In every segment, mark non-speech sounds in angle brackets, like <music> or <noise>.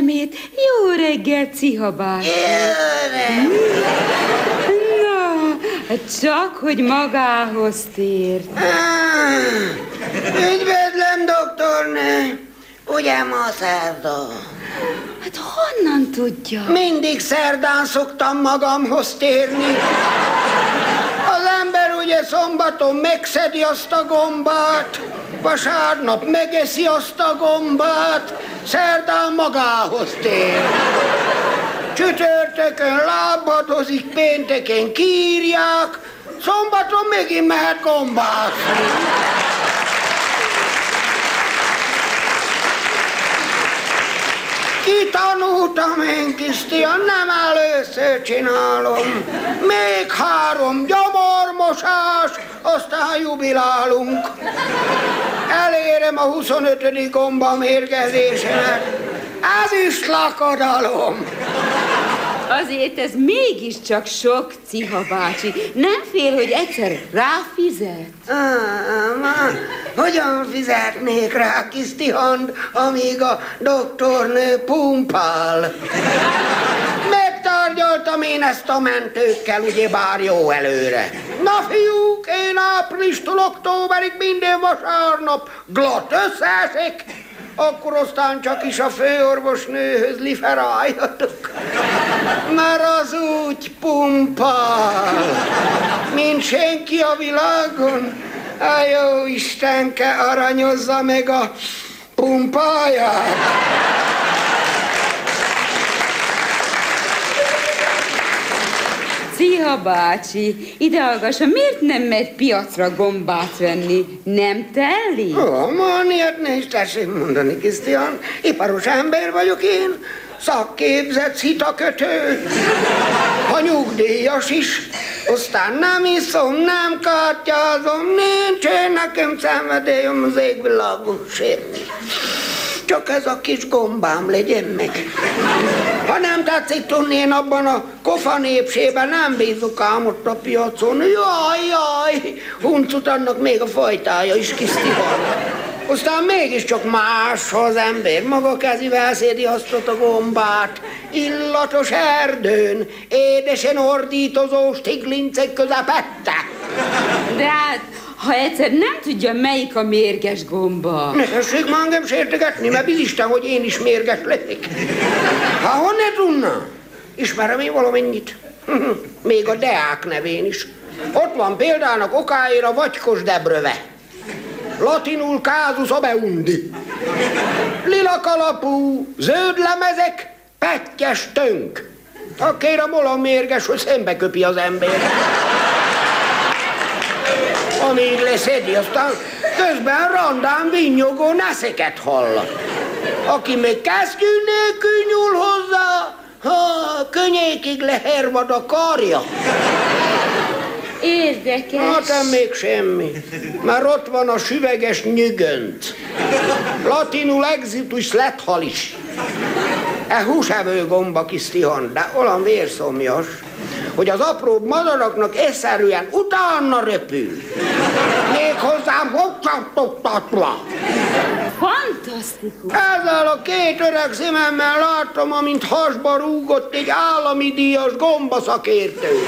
szemét. Jó reggel, cihabás. Na, csak, hogy magához tért. Üdvözlöm, doktornő! Ugye ma szerda? Hát honnan tudja? Mindig szerdán szoktam magamhoz térni. Az ember ugye szombaton megszedi azt a gombát, vasárnap megeszi azt a gombát, szerdán magához tér. Csütörtökön lábadozik, pénteken kírják, szombaton megint mehet gombászni. Kitanultam én, Krisztián, nem először csinálom. Még három gyomormosás, aztán jubilálunk. Elérem a 25. gomba mérgezésemet. Ez is lakadalom. Azért ez mégiscsak sok, Ciha bácsi. Nem fél, hogy egyszer ráfizet? Á, hogyan fizetnék rá kis tihand, amíg a doktornő pumpál? Megtárgyaltam én ezt a mentőkkel, ugye bár jó előre. Na fiúk, én áprilistól októberig minden vasárnap glott összeesik, akkor aztán csak is a főorvosnőhöz liferáljatok. Mert az úgy pumpál, mint senki a világon. A jó Istenke aranyozza meg a pumpáját. Szia bácsi, ide hallgassa, miért nem megy piacra gombát venni? Nem telli? Ó, van ilyet ne is tessék mondani, Krisztián. Iparos ember vagyok én, szakképzett szitakötő, a nyugdíjas is. Aztán nem iszom, nem kártyázom, nincs én nekem szenvedélyem az égvilágon semmi. Csak ez a kis gombám legyen meg. Ha nem tetszik tudni, én abban a kofa népsében nem bízok ám ott a piacon. Jaj, jaj, huncut annak még a fajtája is kisztihal. Aztán mégiscsak más, az ember maga kezivel szédi azt a gombát, illatos erdőn, édesen ordítozó stiglincek közepette. De hát, ha egyszer nem tudja, melyik a mérges gomba. Ne tessék már engem sértegetni, mert bizisten, hogy én is mérges leszek. Ha honnan tudna? Ismerem én valamennyit. <laughs> Még a Deák nevén is. Ott van példának okáira Vagykos Debröve. Latinul kázus abeundi. Lila kalapú, zöld lemezek, pettyes tönk. Hol a mérges, hogy szembe köpi az ember. Amíg leszedi, aztán közben randán vinnyogó neszeket hall. Aki még kesztyű nélkül nyúl hozzá, ha könnyékig lehervad a karja. Érdekes. Hát nem még semmi. Már ott van a süveges nyügönt. Latinul exitus lethalis. E húsevő gomba kis tihon, de olyan vérszomjas, hogy az apróbb madaraknak eszerűen utána röpül. Még hozzám hoccsattogtatva. Fantasztikus. Ezzel a két öreg szememmel láttam, amint hasba rúgott egy állami díjas gombaszakértő.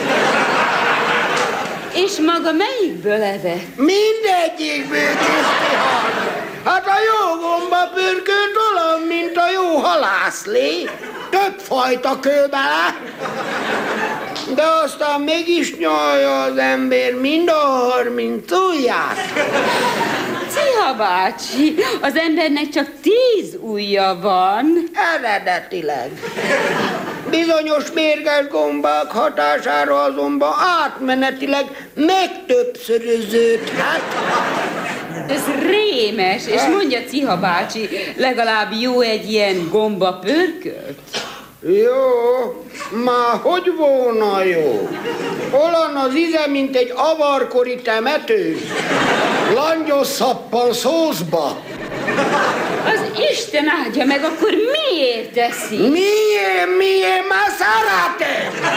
És maga melyikből eve? Mindegyikből tisztihar. Hát a jó gomba pörkölt olyan, mint a jó halászlé. Több fajta kő bele. De aztán mégis nyalja az ember mind a harminc ujját. Ciha bácsi, az embernek csak tíz ujja van. Eredetileg. Bizonyos mérges gombák hatására azonban átmenetileg megtöbbszöröződhet. Ez rémes, és mondja Ciha bácsi, legalább jó egy ilyen gomba pörkölt? Jó, már hogy volna jó? Olyan az íze, mint egy avarkori temető. Langyos szappan szózba. Az Isten áldja meg, akkor miért teszi? Miért, miért, már szeretem?